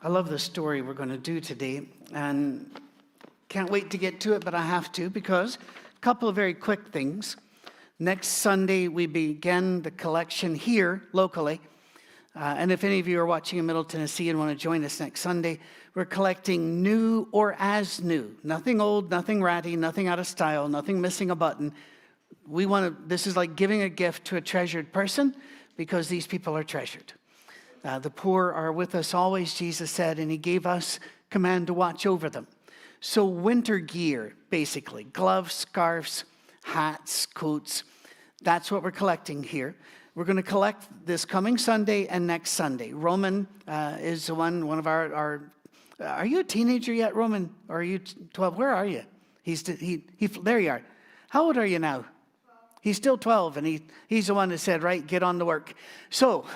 I love the story we're going to do today, and can't wait to get to it, but I have to because a couple of very quick things. Next Sunday, we begin the collection here locally. Uh, and if any of you are watching in Middle Tennessee and want to join us next Sunday, we're collecting new or as new. Nothing old, nothing ratty, nothing out of style, nothing missing a button. We want to, this is like giving a gift to a treasured person because these people are treasured. Uh, the poor are with us always, Jesus said, and he gave us command to watch over them. So, winter gear, basically gloves, scarves, hats, coats that's what we're collecting here. We're going to collect this coming Sunday and next Sunday. Roman uh, is the one, one of our, our. Are you a teenager yet, Roman? Or are you 12? Where are you? He's, he, he, there you are. How old are you now? He's still 12, and he, he's the one that said, right, get on to work. So,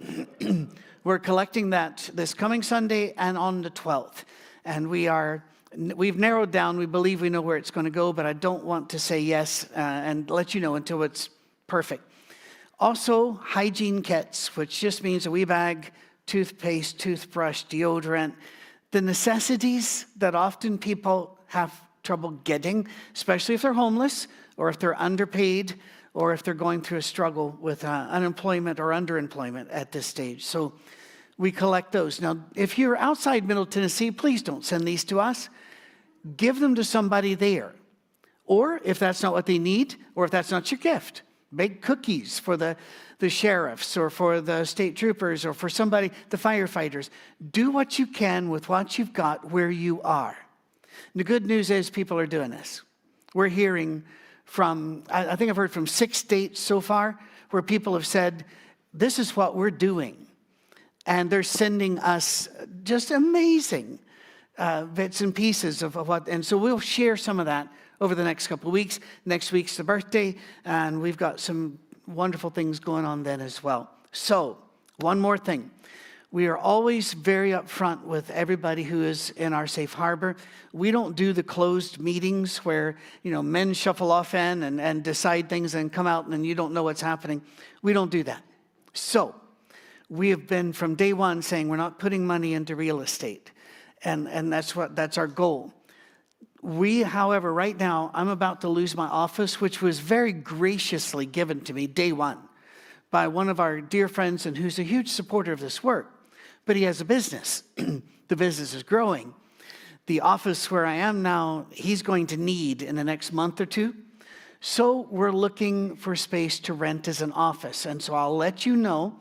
we're collecting that this coming Sunday and on the 12th. And we are we've narrowed down. We believe we know where it's going to go, but I don't want to say yes uh, and let you know until it's perfect. Also, hygiene kits, which just means a wee bag, toothpaste, toothbrush, deodorant, the necessities that often people have trouble getting, especially if they're homeless or if they're underpaid or if they're going through a struggle with uh, unemployment or underemployment at this stage. So we collect those. Now, if you're outside Middle Tennessee, please don't send these to us give them to somebody there. Or if that's not what they need, or if that's not your gift, bake cookies for the, the sheriffs or for the state troopers or for somebody, the firefighters. Do what you can with what you've got where you are. And the good news is people are doing this. We're hearing from, I think I've heard from six states so far where people have said, This is what we're doing. And they're sending us just amazing uh, bits and pieces of, of what, and so we'll share some of that over the next couple of weeks. Next week's the birthday, and we've got some wonderful things going on then as well. So, one more thing. We are always very upfront with everybody who is in our safe harbor. We don't do the closed meetings where, you know, men shuffle off in and, and decide things and come out and you don't know what's happening. We don't do that. So, we have been from day one saying we're not putting money into real estate and, and that's what that's our goal. We, however, right now, I'm about to lose my office, which was very graciously given to me day one by one of our dear friends and who's a huge supporter of this work. But he has a business. the business is growing. The office where I am now, he's going to need in the next month or two. So we're looking for space to rent as an office. And so I'll let you know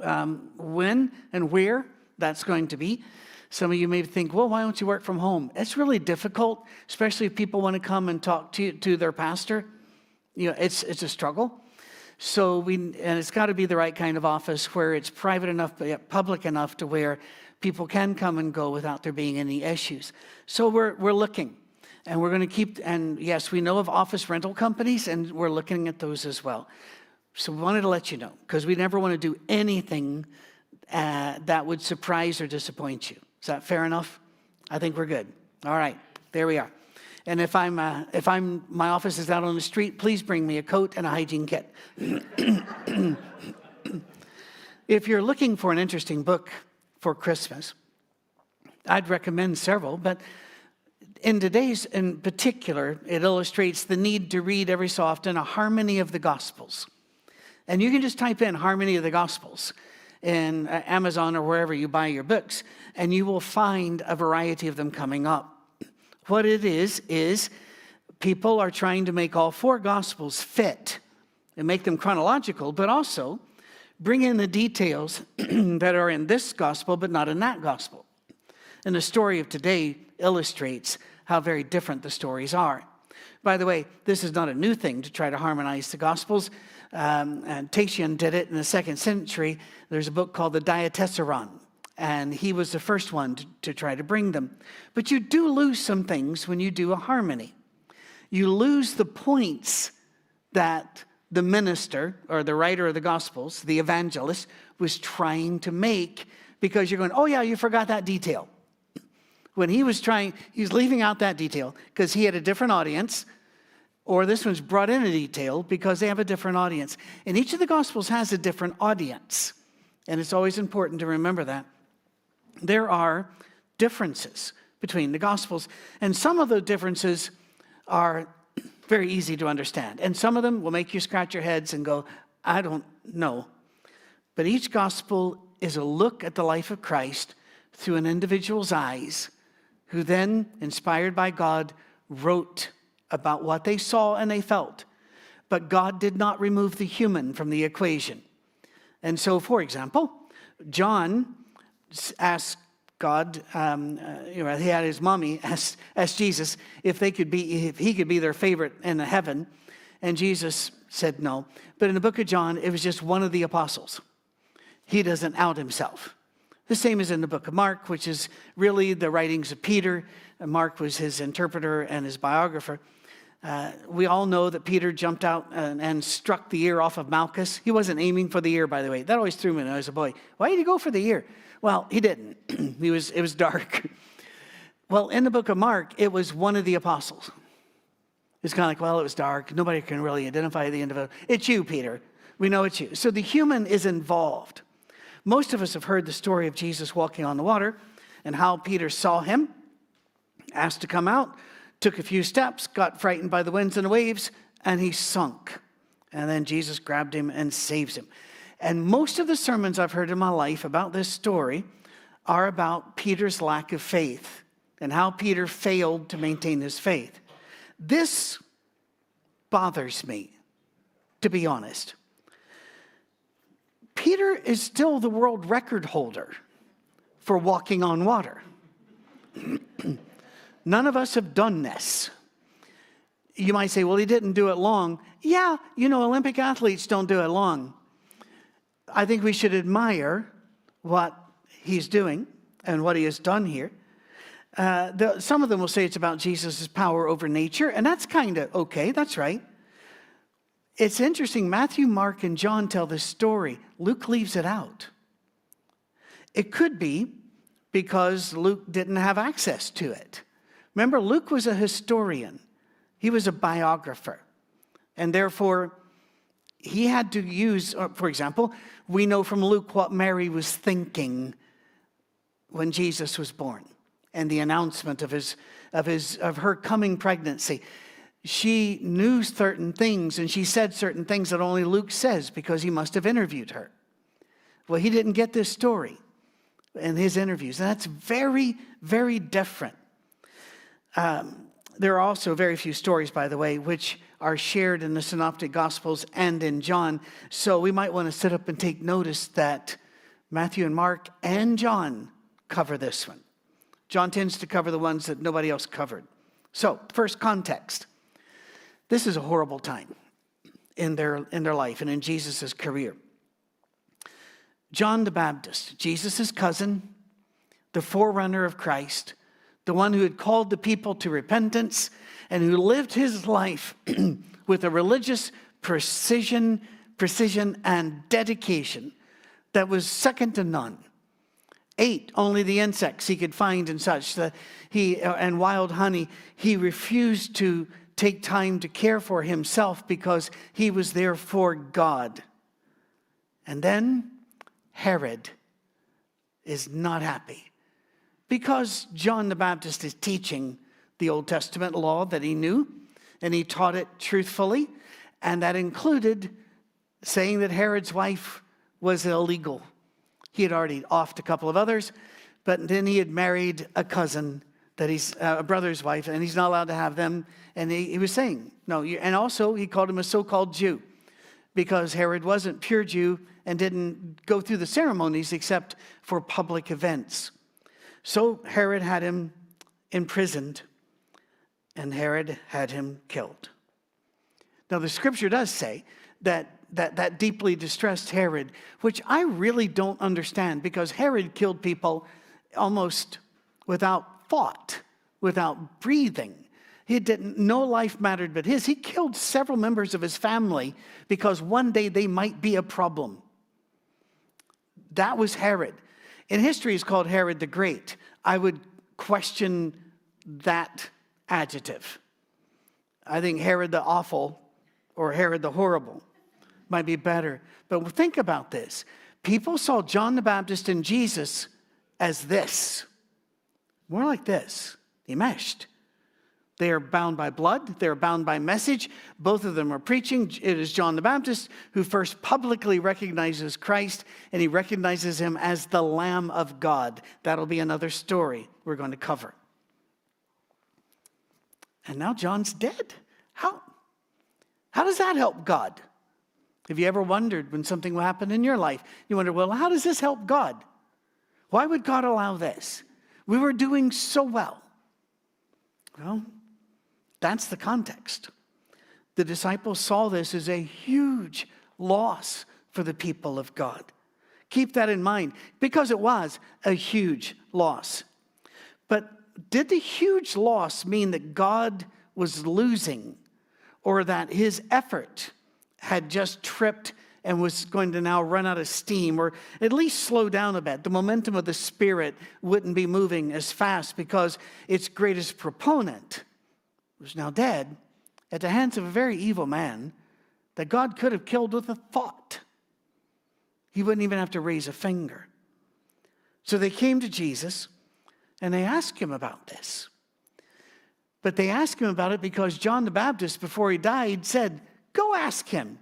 um, when and where that's going to be. Some of you may think, well, why don't you work from home? It's really difficult, especially if people want to come and talk to, to their pastor. You know, it's, it's a struggle. So we, and it's got to be the right kind of office where it's private enough, but yet public enough to where people can come and go without there being any issues. So we're, we're looking. And we're going to keep, and yes, we know of office rental companies, and we're looking at those as well. So we wanted to let you know, because we never want to do anything uh, that would surprise or disappoint you. Is that fair enough? I think we're good. All right, there we are. And if I'm, uh, if I'm, my office is out on the street, please bring me a coat and a hygiene kit. if you're looking for an interesting book for Christmas, I'd recommend several, but in today's in particular, it illustrates the need to read every so often a harmony of the Gospels. And you can just type in harmony of the Gospels in uh, Amazon or wherever you buy your books, and you will find a variety of them coming up. What it is, is people are trying to make all four Gospels fit and make them chronological, but also bring in the details that are in this Gospel, but not in that Gospel. And the story of today illustrates how very different the stories are. By the way, this is not a new thing to try to harmonize the Gospels um, and Tatian did it in the second century. There's a book called the Diatessaron, and he was the first one to, to try to bring them. But you do lose some things when you do a harmony. You lose the points that the minister or the writer of the Gospels, the evangelist, was trying to make because you're going, oh, yeah, you forgot that detail. When he was trying, he was leaving out that detail because he had a different audience or this one's brought in a detail because they have a different audience. And each of the Gospels has a different audience. And it's always important to remember that. There are differences between the Gospels. And some of the differences are very easy to understand. And some of them will make you scratch your heads and go, I don't know. But each Gospel is a look at the life of Christ through an individual's eyes, who then, inspired by God, wrote about what they saw and they felt. But God did not remove the human from the equation. And so, for example, John asked God, um, uh, you know, he had his mommy ask, ask Jesus if they could be, if he could be their favorite in the heaven, and Jesus said no. But in the book of John, it was just one of the apostles. He doesn't out himself. The same as in the book of Mark, which is really the writings of Peter. Mark was his interpreter and his biographer. Uh, we all know that Peter jumped out and, and, struck the ear off of Malchus. He wasn't aiming for the ear, by the way. That always threw me when I was a boy. Why did he go for the ear? Well, he didn't. he was, it was dark. well, in the book of Mark, it was one of the apostles. It's kind of like, well, it was dark. Nobody can really identify the individual. It's you, Peter. We know it's you. So the human is involved. Most of us have heard the story of Jesus walking on the water and how Peter saw him, asked to come out, took a few steps, got frightened by the winds and the waves, and he sunk. And then Jesus grabbed him and saves him. And most of the sermons I've heard in my life about this story are about Peter's lack of faith and how Peter failed to maintain his faith. This bothers me, to be honest. Peter is still the world record holder for walking on water. None of us have done this. You might say, well, he didn't do it long. Yeah, you know, Olympic athletes don't do it long. I think we should admire what he's doing and what he has done here. Uh, the, some of them will say it's about Jesus' power over nature, and that's kind of okay, that's right. It's interesting, Matthew, Mark, and John tell this story. Luke leaves it out. It could be because Luke didn't have access to it. Remember, Luke was a historian, he was a biographer. And therefore, he had to use, uh, for example, we know from Luke what Mary was thinking when Jesus was born and the announcement of, his, of, his, of her coming pregnancy. She knew certain things and she said certain things that only Luke says because he must have interviewed her. Well, he didn't get this story in his interviews, and that's very, very different. Um, there are also very few stories, by the way, which are shared in the Synoptic Gospels and in John. So we might want to sit up and take notice that Matthew and Mark and John cover this one. John tends to cover the ones that nobody else covered. So, first context. This is a horrible time in their, in their life and in Jesus' career. John the Baptist, Jesus' cousin, the forerunner of Christ, the one who had called the people to repentance and who lived his life with a religious precision, precision and dedication that was second to none. Ate only the insects he could find and such he uh, and wild honey. He refused to take time to care for himself because he was there for God. And then Herod is not happy because John the Baptist is teaching the Old Testament law that he knew, and he taught it truthfully, and that included saying that Herod's wife was illegal. He had already offed a couple of others, but then he had married a cousin that he's uh, a brother's wife, and he's not allowed to have them. And he, he was saying, no, and also he called him a so called Jew because Herod wasn't pure Jew and didn't go through the ceremonies except for public events. So Herod had him imprisoned, and Herod had him killed. Now, the scripture does say that that, that deeply distressed Herod, which I really don't understand because Herod killed people almost without thought, without breathing. He didn't, no life mattered but his. He killed several members of his family because one day they might be a problem. That was Herod. In history, he's called Herod the Great. I would question that adjective. I think Herod the Awful or Herod the Horrible might be better. But think about this people saw John the Baptist and Jesus as this, more like this, enmeshed. They are bound by blood, they are bound by message. Both of them are preaching. It is John the Baptist who first publicly recognizes Christ, and he recognizes him as the Lamb of God. That'll be another story we're going to cover. And now John's dead. How, how does that help God? Have you ever wondered when something will happen in your life? You wonder, well, how does this help God? Why would God allow this? We were doing so well. Well, that's the context. The disciples saw this as a huge loss for the people of God. Keep that in mind because it was a huge loss. But did the huge loss mean that God was losing or that his effort had just tripped and was going to now run out of steam or at least slow down a bit? The momentum of the Spirit wouldn't be moving as fast because its greatest proponent who's now dead, at the hands of a very evil man that God could have killed with a thought. He wouldn't even have to raise a finger. So they came to Jesus and they asked him about this. But they asked him about it because John the Baptist, before he died, said, Go ask him,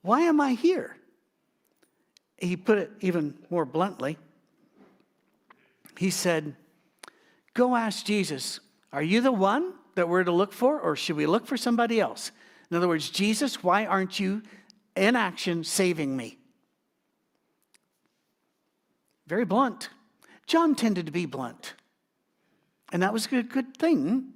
why am I here? He put it even more bluntly. He said, Go ask Jesus, are you the one that we're to look for, or should we look for somebody else? In other words, Jesus, why aren't you in action saving me? Very blunt. John tended to be blunt. And that was a good thing.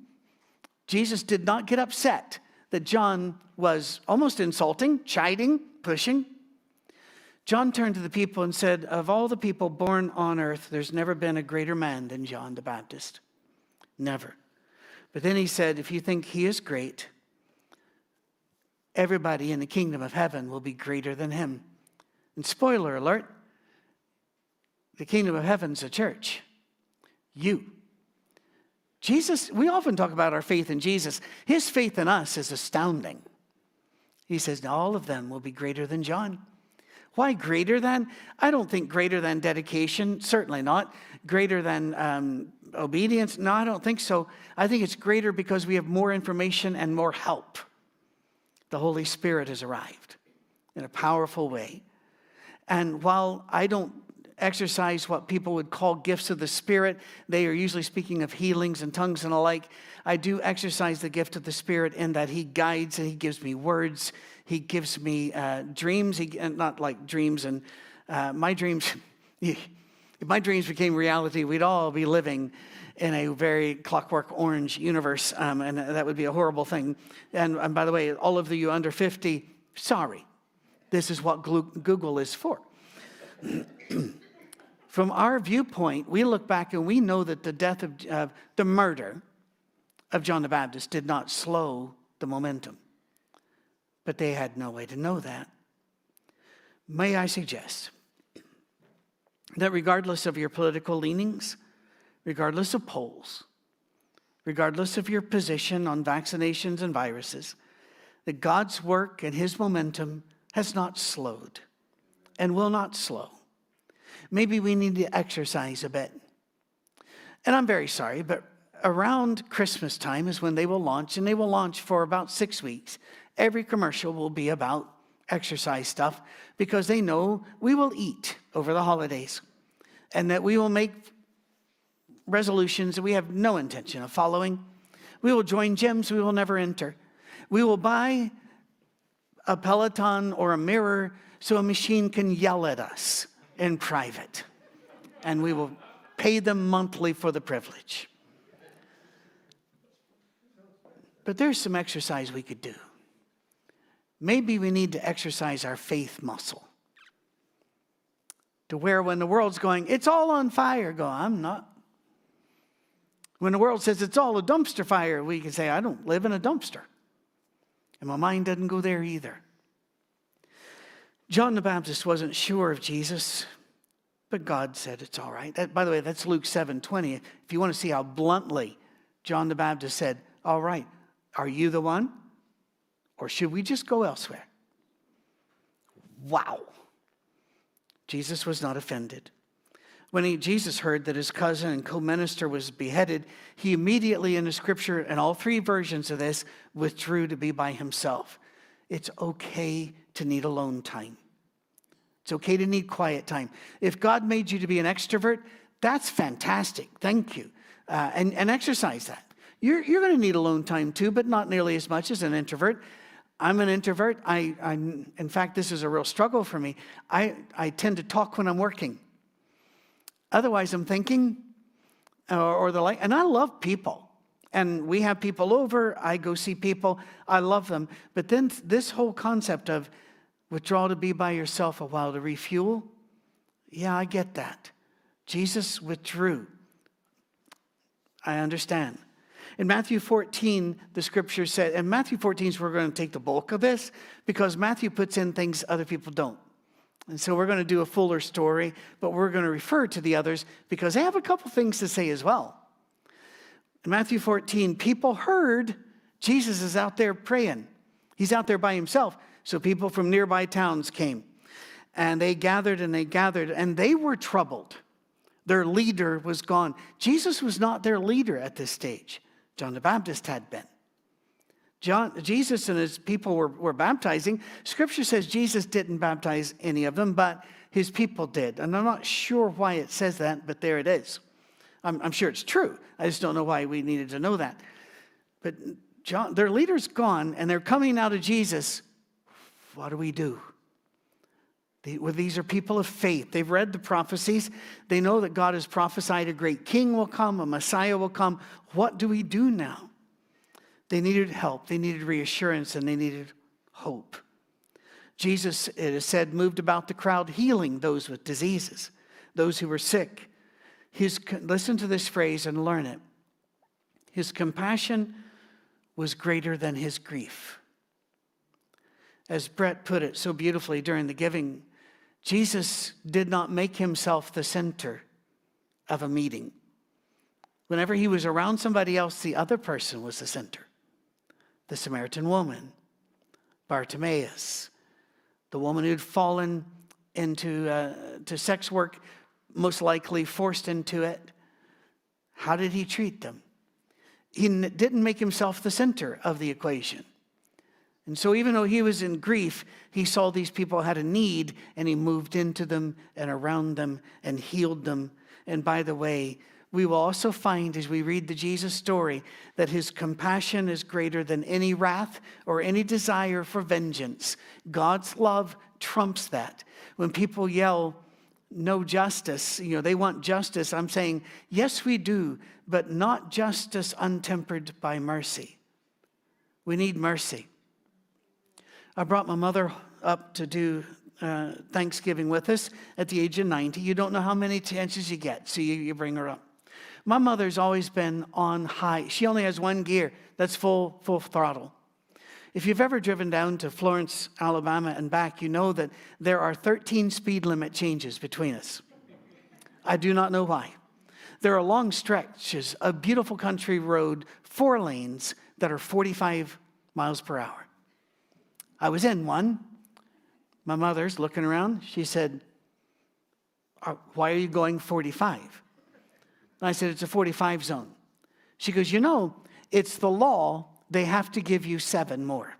Jesus did not get upset that John was almost insulting, chiding, pushing. John turned to the people and said, Of all the people born on earth, there's never been a greater man than John the Baptist. Never. But then he said, if you think he is great, everybody in the kingdom of heaven will be greater than him. And spoiler alert, the kingdom of heaven's a church. You. Jesus, we often talk about our faith in Jesus. His faith in us is astounding. He says, all of them will be greater than John. Why greater than? I don't think greater than dedication, certainly not. Greater than um, obedience? No, I don't think so. I think it's greater because we have more information and more help. The Holy Spirit has arrived in a powerful way. And while I don't exercise what people would call gifts of the Spirit, they are usually speaking of healings and tongues and alike. I do exercise the gift of the Spirit in that He guides and He gives me words. He gives me uh, dreams. He, not like dreams and uh, my dreams. If my dreams became reality, we'd all be living in a very clockwork orange universe, um, and that would be a horrible thing. And, and by the way, all of you under 50, sorry. This is what Google is for. From our viewpoint, we look back and we know that the death of uh, the murder of John the Baptist did not slow the momentum. But they had no way to know that. May I suggest that regardless of your political leanings, regardless of polls, regardless of your position on vaccinations and viruses, that God's work and his momentum has not slowed and will not slow. Maybe we need to exercise a bit. And I'm very sorry, but around Christmas time is when they will launch, and they will launch for about six weeks. Every commercial will be about exercise stuff because they know we will eat over the holidays and that we will make resolutions that we have no intention of following. We will join gyms we will never enter. We will buy a Peloton or a mirror so a machine can yell at us in private. And we will pay them monthly for the privilege. But there's some exercise we could do. Maybe we need to exercise our faith muscle. To where when the world's going, it's all on fire, go, I'm not. When the world says it's all a dumpster fire, we can say, I don't live in a dumpster. And my mind doesn't go there either. John the Baptist wasn't sure of Jesus, but God said it's all right. That, by the way, that's Luke 7 20. If you want to see how bluntly John the Baptist said, All right, are you the one? Or should we just go elsewhere? Wow. Jesus was not offended. When he, Jesus heard that his cousin and co minister was beheaded, he immediately, in the scripture, and all three versions of this, withdrew to be by himself. It's okay to need alone time. It's okay to need quiet time. If God made you to be an extrovert, that's fantastic. Thank you. Uh, and, and exercise that. You're, you're going to need alone time too, but not nearly as much as an introvert. I'm an introvert. I, I'm, in fact, this is a real struggle for me. I, I tend to talk when I'm working. Otherwise, I'm thinking, or, or the like. And I love people. And we have people over. I go see people. I love them. But then this whole concept of withdraw to be by yourself a while to refuel, yeah, I get that. Jesus withdrew. I understand. In Matthew 14, the scripture said, and Matthew 14 is where we're going to take the bulk of this because Matthew puts in things other people don't. And so we're going to do a fuller story, but we're going to refer to the others because they have a couple things to say as well. In Matthew 14, people heard Jesus is out there praying. He's out there by himself. So people from nearby towns came and they gathered and they gathered and they were troubled. Their leader was gone. Jesus was not their leader at this stage. John the Baptist had been. John, Jesus and his people were, were baptizing. Scripture says Jesus didn't baptize any of them, but his people did. And I'm not sure why it says that, but there it is. I'm, I'm sure it's true. I just don't know why we needed to know that. But John, their leader's gone, and they're coming now to Jesus. What do we do? Well, these are people of faith. They've read the prophecies. They know that God has prophesied a great king will come, a Messiah will come. What do we do now? They needed help, they needed reassurance, and they needed hope. Jesus, it is said, moved about the crowd, healing those with diseases, those who were sick. His, listen to this phrase and learn it. His compassion was greater than his grief. As Brett put it so beautifully during the giving, Jesus did not make himself the center of a meeting. Whenever he was around somebody else, the other person was the center the Samaritan woman, Bartimaeus, the woman who'd fallen into uh, to sex work, most likely forced into it. How did he treat them? He didn't make himself the center of the equation. And so, even though he was in grief, he saw these people had a need and he moved into them and around them and healed them. And by the way, we will also find as we read the Jesus story that his compassion is greater than any wrath or any desire for vengeance. God's love trumps that. When people yell, no justice, you know, they want justice, I'm saying, yes, we do, but not justice untempered by mercy. We need mercy. I brought my mother up to do uh, Thanksgiving with us at the age of 90. You don't know how many chances you get, so you, you bring her up. My mother's always been on high. She only has one gear, that's full, full throttle. If you've ever driven down to Florence, Alabama, and back, you know that there are 13 speed limit changes between us. I do not know why. There are long stretches of beautiful country road, four lanes that are 45 miles per hour. I was in one. My mother's looking around. She said, uh, Why are you going 45? And I said, It's a 45 zone. She goes, You know, it's the law. They have to give you seven more.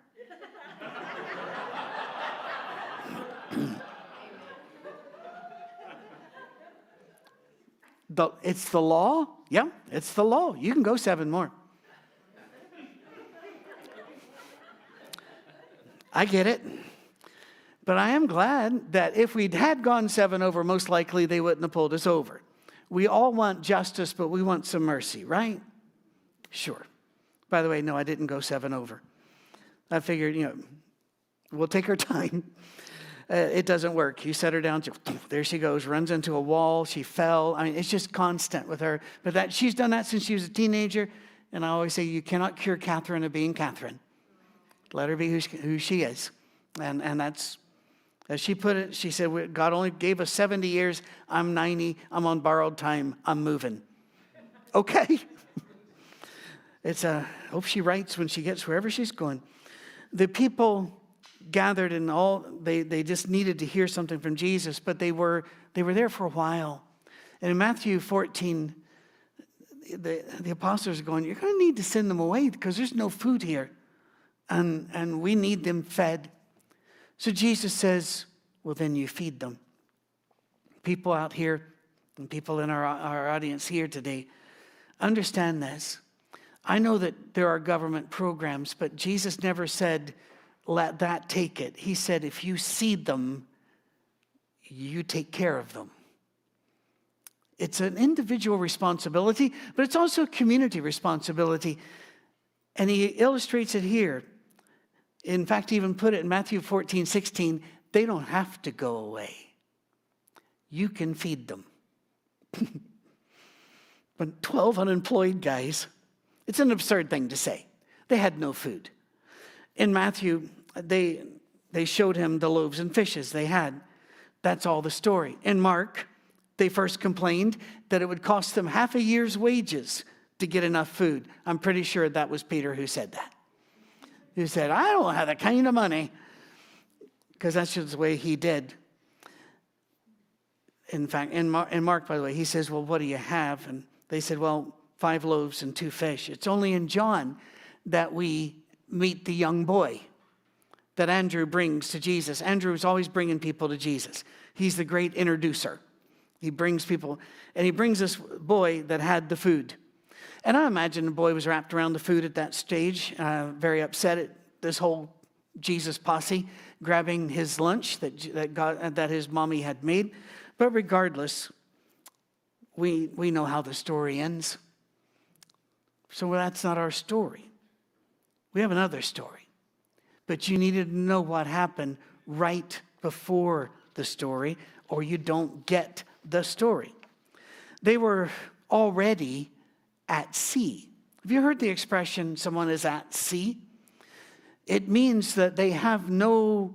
the, it's the law? Yeah, it's the law. You can go seven more. I get it. But I am glad that if we'd had gone seven over, most likely they wouldn't have pulled us over. We all want justice, but we want some mercy, right? Sure. By the way, no, I didn't go seven over. I figured, you know, we'll take our time. Uh, it doesn't work. You set her down, there she goes, runs into a wall. She fell. I mean, it's just constant with her. But that she's done that since she was a teenager. And I always say, you cannot cure Catherine of being Catherine. Let her be who she, who she is. And, and that's as she put it, she said, God only gave us 70 years. I'm 90. I'm on borrowed time. I'm moving. Okay. it's a, hope she writes when she gets wherever she's going. The people gathered and all, they, they just needed to hear something from Jesus, but they were, they were there for a while. And in Matthew 14, the, the apostles are going, You're going to need to send them away because there's no food here. And, and we need them fed. So Jesus says, Well, then you feed them. People out here and people in our, our audience here today, understand this. I know that there are government programs, but Jesus never said, let that take it. He said, if you seed them, you take care of them. It's an individual responsibility, but it's also a community responsibility. And he illustrates it here. In fact, even put it in Matthew 14, 16. They don't have to go away. You can feed them. but 12 unemployed guys, it's an absurd thing to say. They had no food. In Matthew, they, they showed him the loaves and fishes they had. That's all the story. In Mark, they first complained that it would cost them half a year's wages to get enough food. I'm pretty sure that was Peter who said that. Who said, I don't have that kind of money. Because that's just the way he did. In fact, in Mark, in Mark, by the way, he says, Well, what do you have? And they said, Well, five loaves and two fish. It's only in John that we meet the young boy that Andrew brings to Jesus. Andrew is always bringing people to Jesus, he's the great introducer. He brings people, and he brings this boy that had the food. And I imagine the boy was wrapped around the food at that stage, uh, very upset at this whole Jesus posse grabbing his lunch that, that, God, that his mommy had made. But regardless, we, we know how the story ends. So that's not our story. We have another story. But you needed to know what happened right before the story, or you don't get the story. They were already at sea. Have you heard the expression, someone is at sea? It means that they have no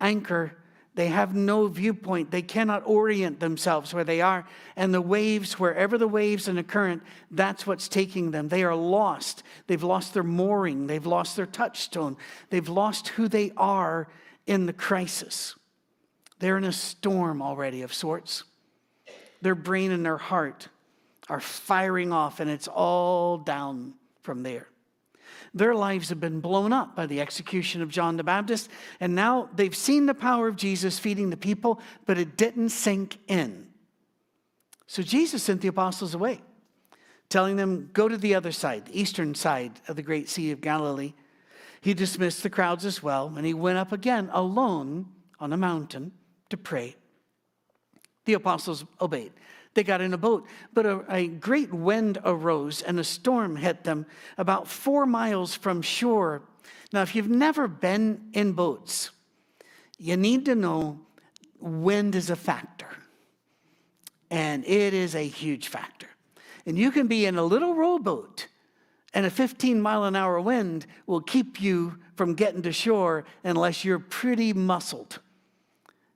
anchor they have no viewpoint. They cannot orient themselves where they are. And the waves, wherever the waves and the current, that's what's taking them. They are lost. They've lost their mooring. They've lost their touchstone. They've lost who they are in the crisis. They're in a storm already of sorts. Their brain and their heart are firing off, and it's all down from there. Their lives have been blown up by the execution of John the Baptist, and now they've seen the power of Jesus feeding the people, but it didn't sink in. So Jesus sent the apostles away, telling them, Go to the other side, the eastern side of the great Sea of Galilee. He dismissed the crowds as well, and he went up again alone on a mountain to pray. The apostles obeyed. They got in a boat, but a, a, great wind arose and a storm hit them about four miles from shore. Now, if you've never been in boats, you need to know wind is a factor, and it is a huge factor. And you can be in a little rowboat, and a 15 mile an hour wind will keep you from getting to shore unless you're pretty muscled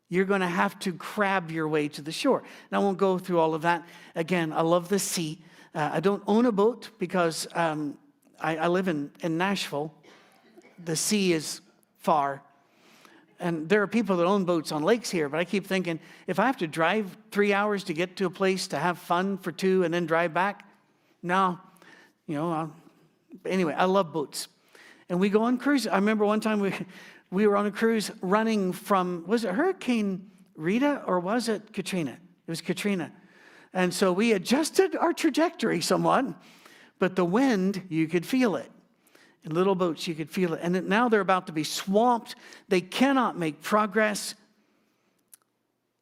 you're going to have to crab your way to the shore. And I won't go through all of that. Again, I love the sea. Uh, I don't own a boat because um, I, I, live in, in Nashville. The sea is far. And there are people that own boats on lakes here, but I keep thinking if I have to drive three hours to get to a place to have fun for two and then drive back, no, you know. I'll, anyway, I love boats. And we go on cruise. I remember one time we, we were on a cruise running from, was it Hurricane Rita or was it Katrina? It was Katrina. And so we adjusted our trajectory somewhat, but the wind, you could feel it. In little boats, you could feel it. And now they're about to be swamped. They cannot make progress.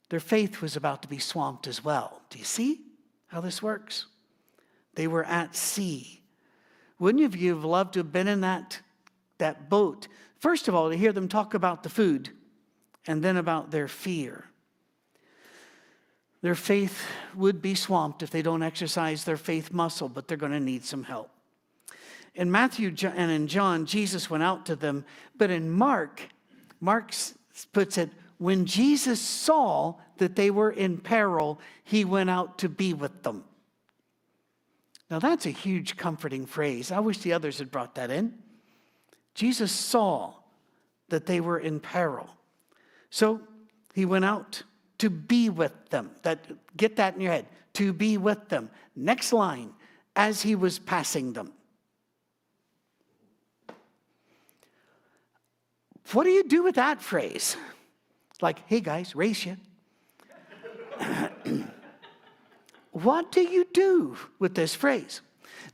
Their faith was about to be swamped as well. Do you see how this works? They were at sea. Wouldn't you have loved to have been in that, that boat First of all, to hear them talk about the food and then about their fear. Their faith would be swamped if they don't exercise their faith muscle, but they're going to need some help. In Matthew and in John, Jesus went out to them, but in Mark, Mark puts it, when Jesus saw that they were in peril, he went out to be with them. Now, that's a huge comforting phrase. I wish the others had brought that in. Jesus saw that they were in peril. So he went out to be with them. That get that in your head. To be with them. Next line, as he was passing them. What do you do with that phrase? Like, hey guys, race you. what do you do with this phrase?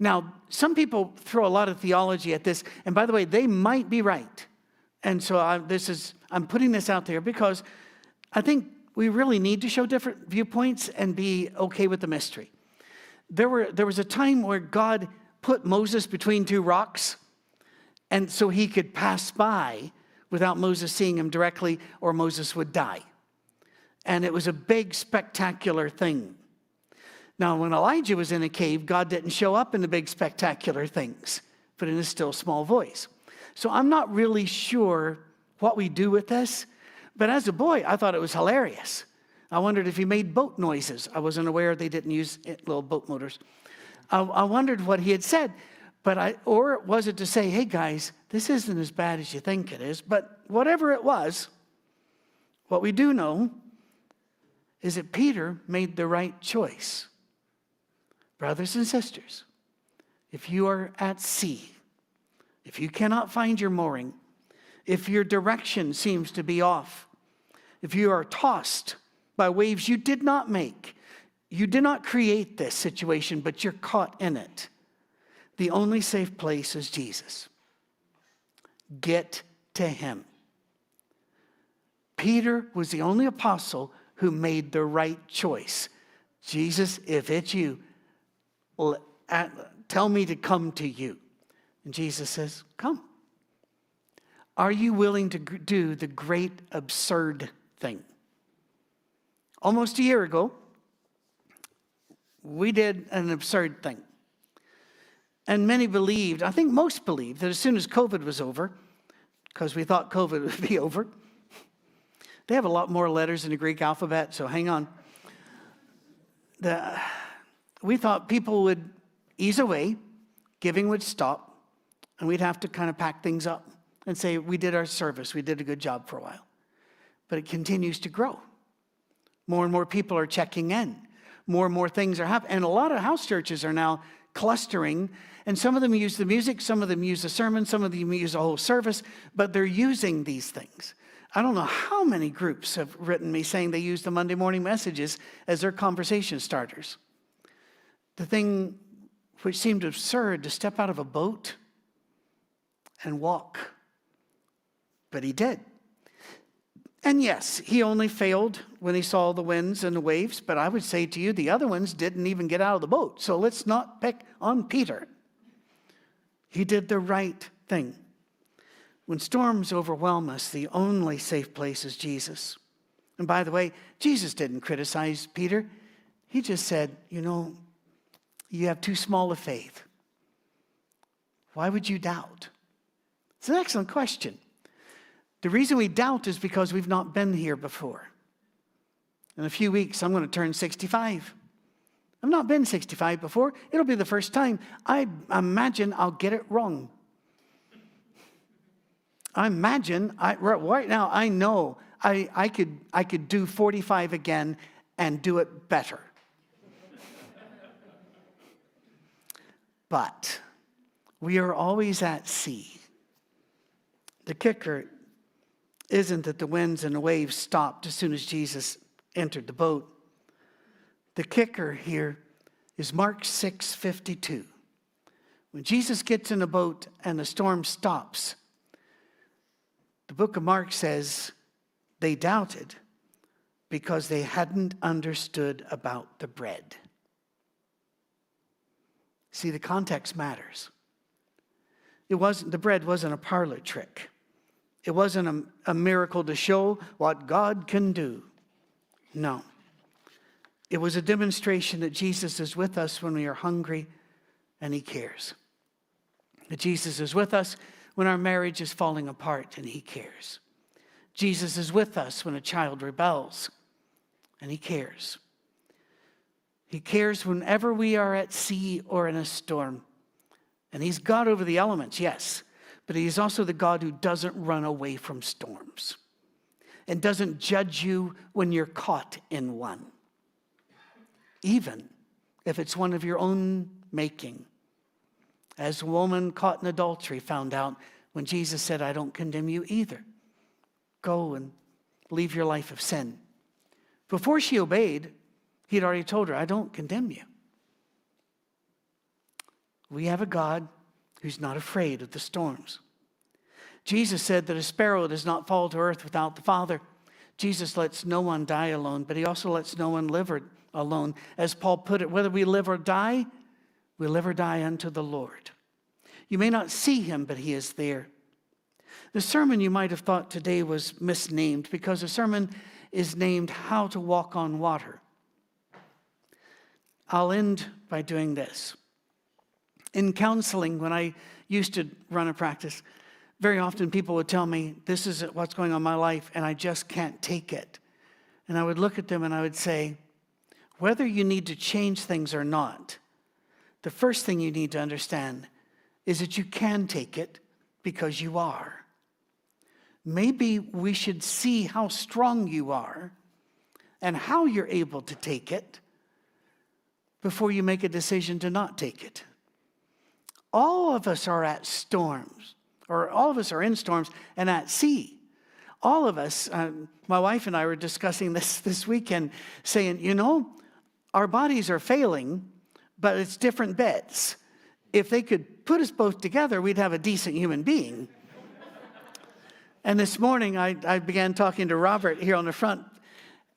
Now, some people throw a lot of theology at this, and by the way, they might be right. And so I, this is, I'm putting this out there because I think we really need to show different viewpoints and be okay with the mystery. There, were, there was a time where God put Moses between two rocks, and so he could pass by without Moses seeing him directly, or Moses would die. And it was a big, spectacular thing. Now, when Elijah was in a cave, God didn't show up in the big, spectacular things, but in a still small voice. So I'm not really sure what we do with this, but as a boy, I thought it was hilarious. I wondered if he made boat noises. I wasn't aware they didn't use little boat motors. I, I wondered what he had said, but I, or was it to say, hey guys, this isn't as bad as you think it is, but whatever it was, what we do know is that Peter made the right choice. Brothers and sisters, if you are at sea, if you cannot find your mooring, if your direction seems to be off, if you are tossed by waves you did not make, you did not create this situation, but you're caught in it, the only safe place is Jesus. Get to him. Peter was the only apostle who made the right choice. Jesus, if it's you, tell me to come to you. And Jesus says, Come. Are you willing to do the great absurd thing? Almost a year ago, we did an absurd thing. And many believed, I think most believed, that as soon as COVID was over, because we thought COVID would be over, they have a lot more letters in the Greek alphabet, so hang on. The, we thought people would ease away, giving would stop, and we'd have to kind of pack things up and say, We did our service, we did a good job for a while. But it continues to grow. More and more people are checking in, more and more things are happening. And a lot of house churches are now clustering, and some of them use the music, some of them use the sermon, some of them use a whole service, but they're using these things. I don't know how many groups have written me saying they use the Monday morning messages as their conversation starters. The thing which seemed absurd to step out of a boat and walk. But he did. And yes, he only failed when he saw the winds and the waves, but I would say to you, the other ones didn't even get out of the boat. So let's not pick on Peter. He did the right thing. When storms overwhelm us, the only safe place is Jesus. And by the way, Jesus didn't criticize Peter. He just said, You know, you have too small a faith. Why would you doubt? It's an excellent question. The reason we doubt is because we've not been here before. In a few weeks, I'm going to turn 65. I've not been 65 before. It'll be the first time. I imagine I'll get it wrong. I imagine, I, right now, I know I, I, could, I could do 45 again and do it better. But we are always at sea. The kicker isn't that the winds and the waves stopped as soon as Jesus entered the boat. The kicker here is Mark 6 52. When Jesus gets in a boat and the storm stops, the book of Mark says they doubted because they hadn't understood about the bread. See, the context matters. It wasn't, the bread wasn't a parlor trick. It wasn't a, a miracle to show what God can do. No. It was a demonstration that Jesus is with us when we are hungry and he cares. That Jesus is with us when our marriage is falling apart and he cares. Jesus is with us when a child rebels and he cares. He cares whenever we are at sea or in a storm. And he's God over the elements, yes, but he's also the God who doesn't run away from storms. and doesn't judge you when you're caught in one, even if it's one of your own making. As a woman caught in adultery found out when Jesus said, I don't condemn you either. Go and leave your life of sin. Before she obeyed, he'd already told her, I don't condemn you. We have a God who's not afraid of the storms. Jesus said that a sparrow does not fall to earth without the Father. Jesus lets no one die alone, but he also lets no one live alone. As Paul put it, whether we live or die, we live or die unto the Lord. You may not see him, but he is there. The sermon you might have thought today was misnamed because the sermon is named How to Walk on Water. I'll end by doing this. In counseling, when I used to run a practice, very often people would tell me, This is what's going on in my life, and I just can't take it. And I would look at them and I would say, Whether you need to change things or not, the first thing you need to understand is that you can take it because you are. Maybe we should see how strong you are and how you're able to take it before you make a decision to not take it. All of us are at storms or all of us are in storms and at sea. All of us, uh, my wife and I were discussing this this weekend, saying, you know, our bodies are failing, but it's different beds. If they could put us both together, we'd have a decent human being. and this morning, I, I began talking to Robert here on the front,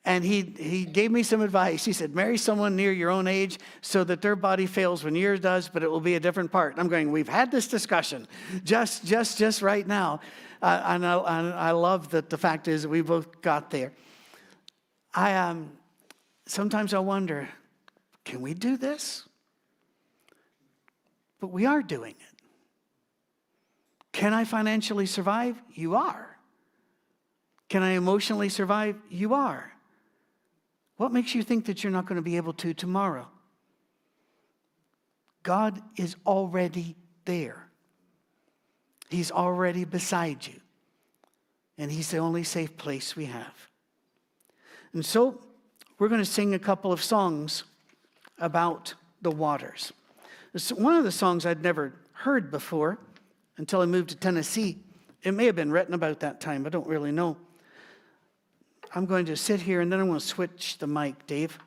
and he, he gave me some advice. He said, Marry someone near your own age so that their body fails when yours does, but it will be a different part. I'm going, We've had this discussion just, just, just right now. Uh, and, I, and I love that the fact is we both got there. I um, sometimes I wonder, can we do this? But we are doing it. Can I financially survive? You are. Can I emotionally survive? You are. What makes you think that you're not going to be able to tomorrow? God is already there. He's already beside you. And He's the only safe place we have. And so we're going to sing a couple of songs about the waters. It's one of the songs I'd never heard before until I moved to Tennessee. It may have been written about that time, I don't really know. I'm going to sit here and then I'm going to switch the mic, Dave.